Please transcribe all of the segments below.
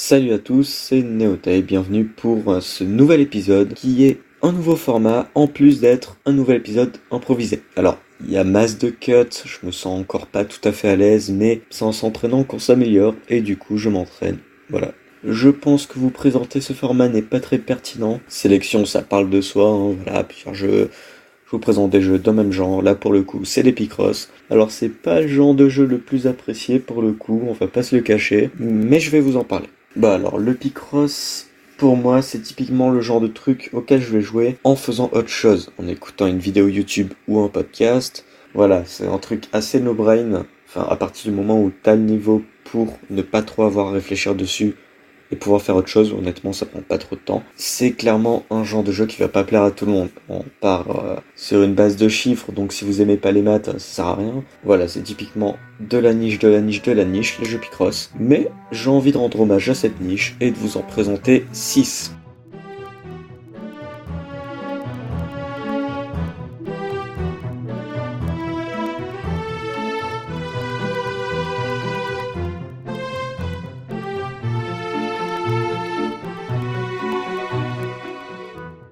Salut à tous, c'est Neotay, bienvenue pour euh, ce nouvel épisode qui est un nouveau format en plus d'être un nouvel épisode improvisé. Alors, il y a masse de cuts, je me sens encore pas tout à fait à l'aise, mais c'est en s'entraînant qu'on s'améliore et du coup je m'entraîne. Voilà. Je pense que vous présenter ce format n'est pas très pertinent. Sélection, ça parle de soi, hein, voilà, plusieurs jeux. Je vous présente des jeux d'un même genre. Là, pour le coup, c'est les Picross. Alors, c'est pas le genre de jeu le plus apprécié pour le coup, on va pas se le cacher, mais je vais vous en parler. Bah alors, le Picross, pour moi, c'est typiquement le genre de truc auquel je vais jouer en faisant autre chose, en écoutant une vidéo YouTube ou un podcast. Voilà, c'est un truc assez no-brain. Enfin, à partir du moment où t'as le niveau pour ne pas trop avoir à réfléchir dessus et pouvoir faire autre chose, honnêtement, ça prend pas trop de temps. C'est clairement un genre de jeu qui va pas plaire à tout le monde. On part euh, sur une base de chiffres, donc si vous aimez pas les maths, ça sert à rien. Voilà, c'est typiquement de la niche, de la niche, de la niche, les jeux Picross. Mais j'ai envie de rendre hommage à cette niche et de vous en présenter 6.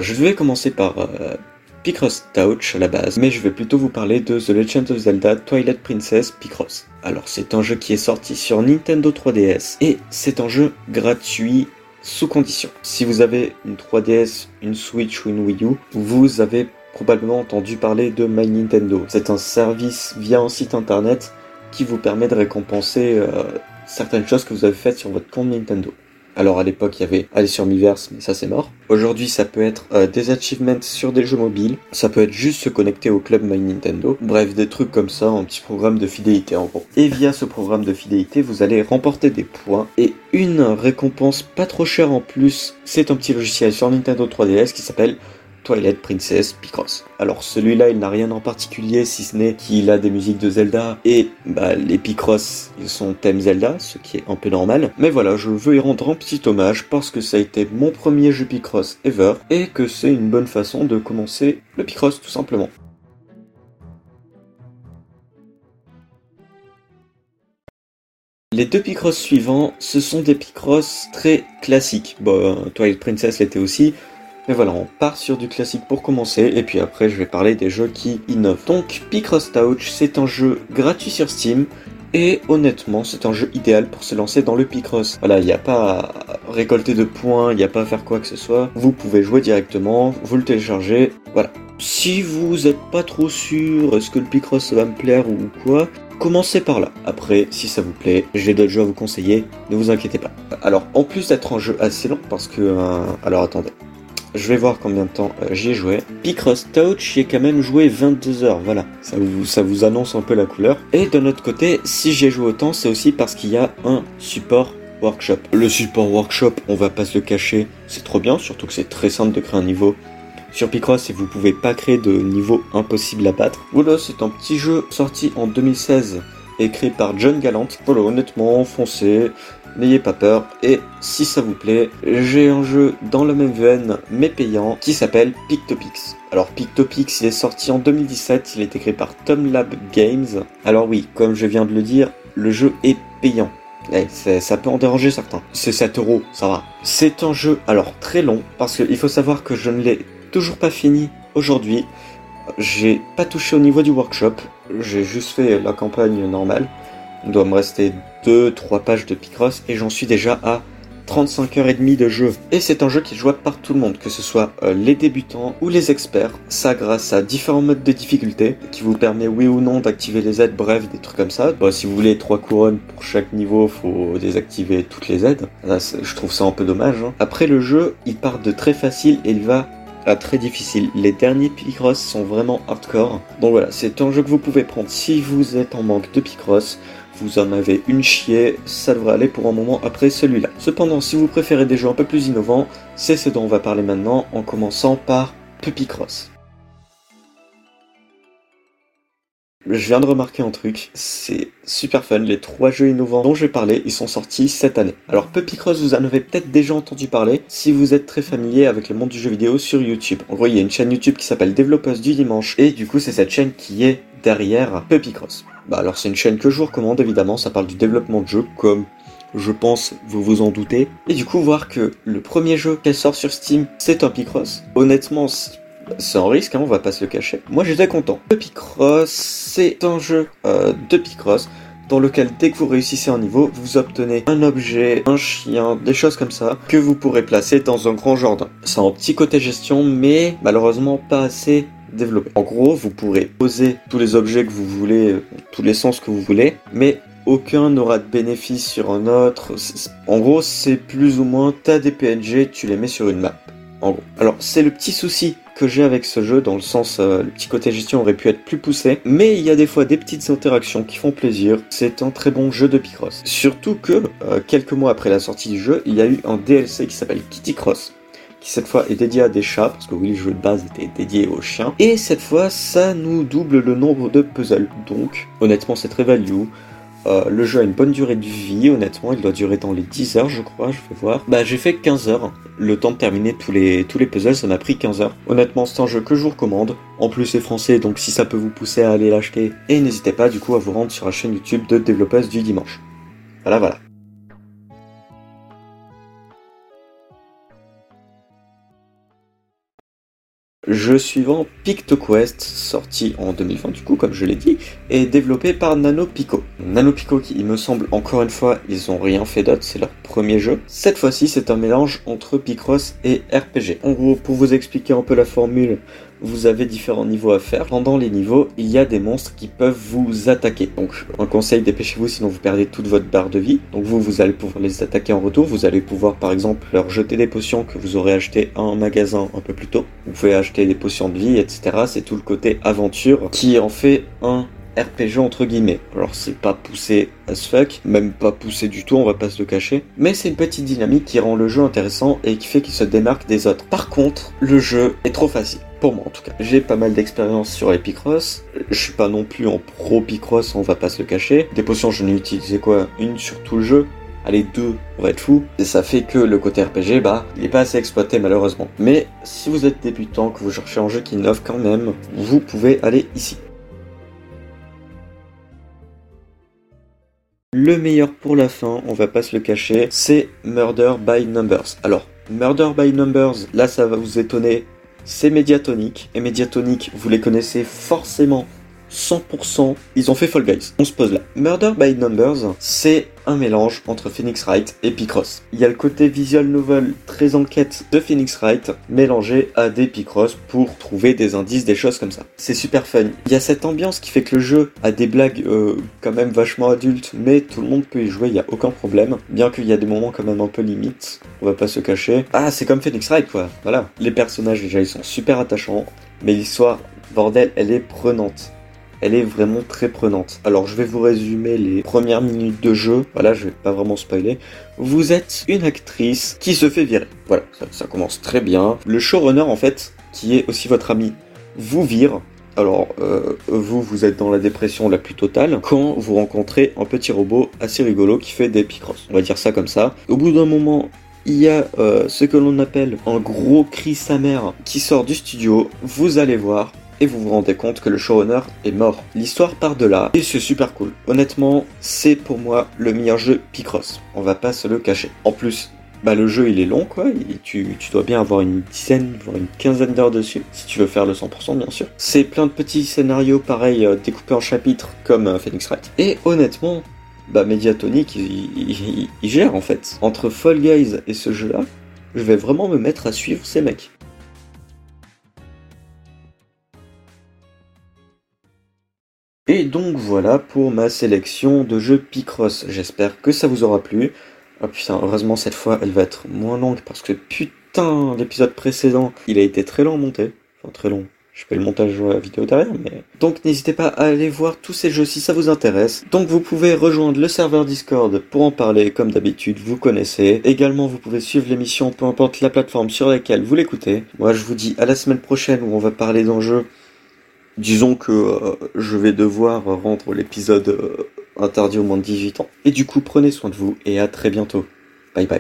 Je vais commencer par euh, Picross Touch à la base, mais je vais plutôt vous parler de The Legend of Zelda Twilight Princess Picross. Alors c'est un jeu qui est sorti sur Nintendo 3DS et c'est un jeu gratuit sous condition. Si vous avez une 3DS, une Switch ou une Wii U, vous avez probablement entendu parler de My Nintendo. C'est un service via un site internet qui vous permet de récompenser euh, certaines choses que vous avez faites sur votre compte Nintendo. Alors à l'époque, il y avait aller sur Miiverse, mais ça c'est mort. Aujourd'hui, ça peut être euh, des achievements sur des jeux mobiles, ça peut être juste se connecter au club My Nintendo. Bref, des trucs comme ça, un petit programme de fidélité en gros. Et via ce programme de fidélité, vous allez remporter des points et une récompense pas trop chère en plus. C'est un petit logiciel sur Nintendo 3DS qui s'appelle Twilight Princess Picross. Alors celui-là, il n'a rien en particulier si ce n'est qu'il a des musiques de Zelda et bah, les Picross, ils sont thème Zelda, ce qui est un peu normal. Mais voilà, je veux y rendre un petit hommage parce que ça a été mon premier jeu Picross ever et que c'est une bonne façon de commencer le Picross tout simplement. Les deux Picross suivants, ce sont des Picross très classiques. Bon, Twilight Princess l'était aussi, mais voilà, on part sur du classique pour commencer, et puis après je vais parler des jeux qui innovent. Donc Picross Touch, c'est un jeu gratuit sur Steam, et honnêtement, c'est un jeu idéal pour se lancer dans le Picross. Voilà, il n'y a pas à récolter de points, il n'y a pas à faire quoi que ce soit. Vous pouvez jouer directement, vous le téléchargez, voilà. Si vous n'êtes pas trop sûr, est-ce que le Picross va me plaire ou quoi Commencez par là. Après, si ça vous plaît, j'ai d'autres jeux à vous conseiller, ne vous inquiétez pas. Alors, en plus d'être un jeu assez long, parce que... Euh, alors attendez. Je vais voir combien de temps euh, j'y ai joué. Picross Touch, j'y ai quand même joué 22 heures, voilà. Ça vous, ça vous annonce un peu la couleur. Et de notre côté, si j'ai joué autant, c'est aussi parce qu'il y a un support workshop. Le support workshop, on va pas se le cacher, c'est trop bien, surtout que c'est très simple de créer un niveau sur Picross et vous pouvez pas créer de niveau impossible à battre. Voilà, c'est un petit jeu sorti en 2016 écrit par John Gallant. Voilà, honnêtement, foncez, n'ayez pas peur. Et si ça vous plaît, j'ai un jeu dans la même veine, mais payant, qui s'appelle Pictopix. Alors Pictopix, il est sorti en 2017, il est écrit par Tom Lab Games. Alors oui, comme je viens de le dire, le jeu est payant. Eh, ça peut en déranger certains. C'est 7 euros, ça va. C'est un jeu, alors très long, parce qu'il faut savoir que je ne l'ai toujours pas fini aujourd'hui. J'ai pas touché au niveau du workshop, j'ai juste fait la campagne normale. Il doit me rester 2-3 pages de Picross et j'en suis déjà à 35 heures et demie de jeu. Et c'est un jeu qui est jouable par tout le monde, que ce soit euh, les débutants ou les experts. Ça grâce à différents modes de difficulté qui vous permet oui ou non d'activer les aides, bref, des trucs comme ça. Bon, si vous voulez 3 couronnes pour chaque niveau, faut désactiver toutes les aides. Je trouve ça un peu dommage. Hein. Après le jeu, il part de très facile et il va à très difficile. Les derniers Picross sont vraiment hardcore. Donc voilà, c'est un jeu que vous pouvez prendre si vous êtes en manque de Picross vous en avez une chier, ça devrait aller pour un moment après celui-là. Cependant, si vous préférez des jeux un peu plus innovants, c'est ce dont on va parler maintenant, en commençant par Puppy Cross. Je viens de remarquer un truc, c'est super fun, les trois jeux innovants dont je vais parler, ils sont sortis cette année. Alors Puppy Cross, vous en avez peut-être déjà entendu parler si vous êtes très familier avec le monde du jeu vidéo sur YouTube. En gros, une chaîne YouTube qui s'appelle Développeuse du Dimanche, et du coup c'est cette chaîne qui est derrière Puppy Cross. Bah alors c'est une chaîne que je vous recommande évidemment, ça parle du développement de jeux comme je pense vous vous en doutez. Et du coup, voir que le premier jeu qu'elle sort sur Steam, c'est un Picross. Honnêtement, c'est un risque, hein, on va pas se le cacher. Moi, j'étais content. Le Picross, c'est un jeu euh, de Picross dans lequel dès que vous réussissez un niveau, vous obtenez un objet, un chien, des choses comme ça, que vous pourrez placer dans un grand jardin. C'est un petit côté gestion, mais malheureusement pas assez développé. En gros, vous pourrez poser tous les objets que vous voulez, euh, tous les sens que vous voulez, mais aucun n'aura de bénéfice sur un autre. En gros, c'est plus ou moins, t'as des PNG, tu les mets sur une map. En gros. Alors, c'est le petit souci que j'ai avec ce jeu, dans le sens, euh, le petit côté gestion aurait pu être plus poussé, mais il y a des fois des petites interactions qui font plaisir. C'est un très bon jeu de Picross. Surtout que, euh, quelques mois après la sortie du jeu, il y a eu un DLC qui s'appelle Kitty Cross, cette fois est dédié à des chats, parce que oui, le jeu de base était dédié aux chiens. Et cette fois, ça nous double le nombre de puzzles. Donc, honnêtement, c'est très value. Euh, le jeu a une bonne durée de vie, honnêtement, il doit durer dans les 10 heures, je crois, je vais voir. Bah, j'ai fait 15 heures. Le temps de terminer tous les, tous les puzzles, ça m'a pris 15 heures. Honnêtement, c'est un jeu que je vous recommande. En plus, c'est français, donc si ça peut vous pousser à aller l'acheter. Et n'hésitez pas, du coup, à vous rendre sur la chaîne YouTube de développeuse du dimanche. Voilà, voilà. Jeu suivant, PictoQuest, sorti en 2020 du coup, comme je l'ai dit, et développé par NanoPico. NanoPico qui, il me semble, encore une fois, ils ont rien fait d'autre, c'est leur premier jeu. Cette fois-ci, c'est un mélange entre Picross et RPG. En gros, pour vous expliquer un peu la formule, vous avez différents niveaux à faire. Pendant les niveaux, il y a des monstres qui peuvent vous attaquer. Donc, un conseil, dépêchez-vous, sinon vous perdez toute votre barre de vie. Donc vous, vous allez pouvoir les attaquer en retour. Vous allez pouvoir, par exemple, leur jeter des potions que vous aurez achetées en magasin un peu plus tôt. Vous pouvez acheter des potions de vie, etc. C'est tout le côté aventure qui en fait un RPG entre guillemets. Alors c'est pas poussé as fuck, même pas poussé du tout, on va pas se le cacher. Mais c'est une petite dynamique qui rend le jeu intéressant et qui fait qu'il se démarque des autres. Par contre, le jeu est trop facile. Pour moi en tout cas. J'ai pas mal d'expérience sur les Picross. Je suis pas non plus en pro Picross, on va pas se le cacher. Des potions, je n'ai utilisé quoi? Une sur tout le jeu? Allez deux, on va être fou. Et ça fait que le côté RPG, bah, il est pas assez exploité malheureusement. Mais si vous êtes débutant, que vous cherchez un jeu qui innove quand même, vous pouvez aller ici. Le meilleur pour la fin, on va pas se le cacher, c'est Murder by Numbers. Alors, Murder by Numbers, là ça va vous étonner, c'est Mediatonic. Et Mediatonic, vous les connaissez forcément 100%, ils ont fait Fall Guys. On se pose là. Murder by Numbers, c'est un mélange entre Phoenix Wright et Picross. Il y a le côté visual novel très enquête de Phoenix Wright mélangé à des Picross pour trouver des indices, des choses comme ça. C'est super fun. Il y a cette ambiance qui fait que le jeu a des blagues euh, quand même vachement adultes, mais tout le monde peut y jouer, il n'y a aucun problème. Bien qu'il y a des moments quand même un peu limites, on va pas se cacher. Ah, c'est comme Phoenix Wright quoi. Voilà. Les personnages déjà ils sont super attachants, mais l'histoire, bordel, elle est prenante elle est vraiment très prenante. Alors je vais vous résumer les premières minutes de jeu, voilà, je vais pas vraiment spoiler. Vous êtes une actrice qui se fait virer. Voilà, ça, commence très bien. Le showrunner en fait, qui est aussi votre ami, vous vire. Alors, euh, vous, vous êtes dans la dépression la plus totale quand vous rencontrez un petit robot assez rigolo qui fait des picross. On va dire ça comme ça. Au bout d'un moment, il y a euh, ce que l'on appelle un gros cri sa mère qui sort du studio. Vous allez voir, et vous vous rendez compte que le showrunner est mort. L'histoire part de là et c'est super cool. Honnêtement, c'est pour moi le meilleur jeu Picross. On va pas se le cacher. En plus, bah le jeu il est long quoi, tu, dois bien avoir une dizaine, voire une quinzaine d'heures dessus, si tu veux faire le 100% bien sûr. C'est plein de petits scénarios pareils euh, découpés en chapitres comme euh, Phoenix Wright. Et honnêtement, bah Mediatonic il, il gère en fait. Entre Fall Guys et ce jeu là, je vais vraiment me mettre à suivre ces mecs. Et donc voilà pour ma sélection de jeux Picross. J'espère que ça vous aura plu. Oh putain, heureusement cette fois elle va être moins longue parce que putain, l'épisode précédent, il a été très long à monter. Enfin très long. Je fais le montage vidéo derrière, mais... Donc n'hésitez pas à aller voir tous ces jeux si ça vous intéresse. Donc vous pouvez rejoindre le serveur Discord pour en parler comme d'habitude, vous connaissez. Également vous pouvez suivre l'émission peu importe la plateforme sur laquelle vous l'écoutez. Moi je vous dis à la semaine prochaine où on va parler d'un jeu disons que euh, je vais devoir rendre l'épisode euh, interdit au moins de 18 ans. Et du coup, prenez soin de vous et à très bientôt.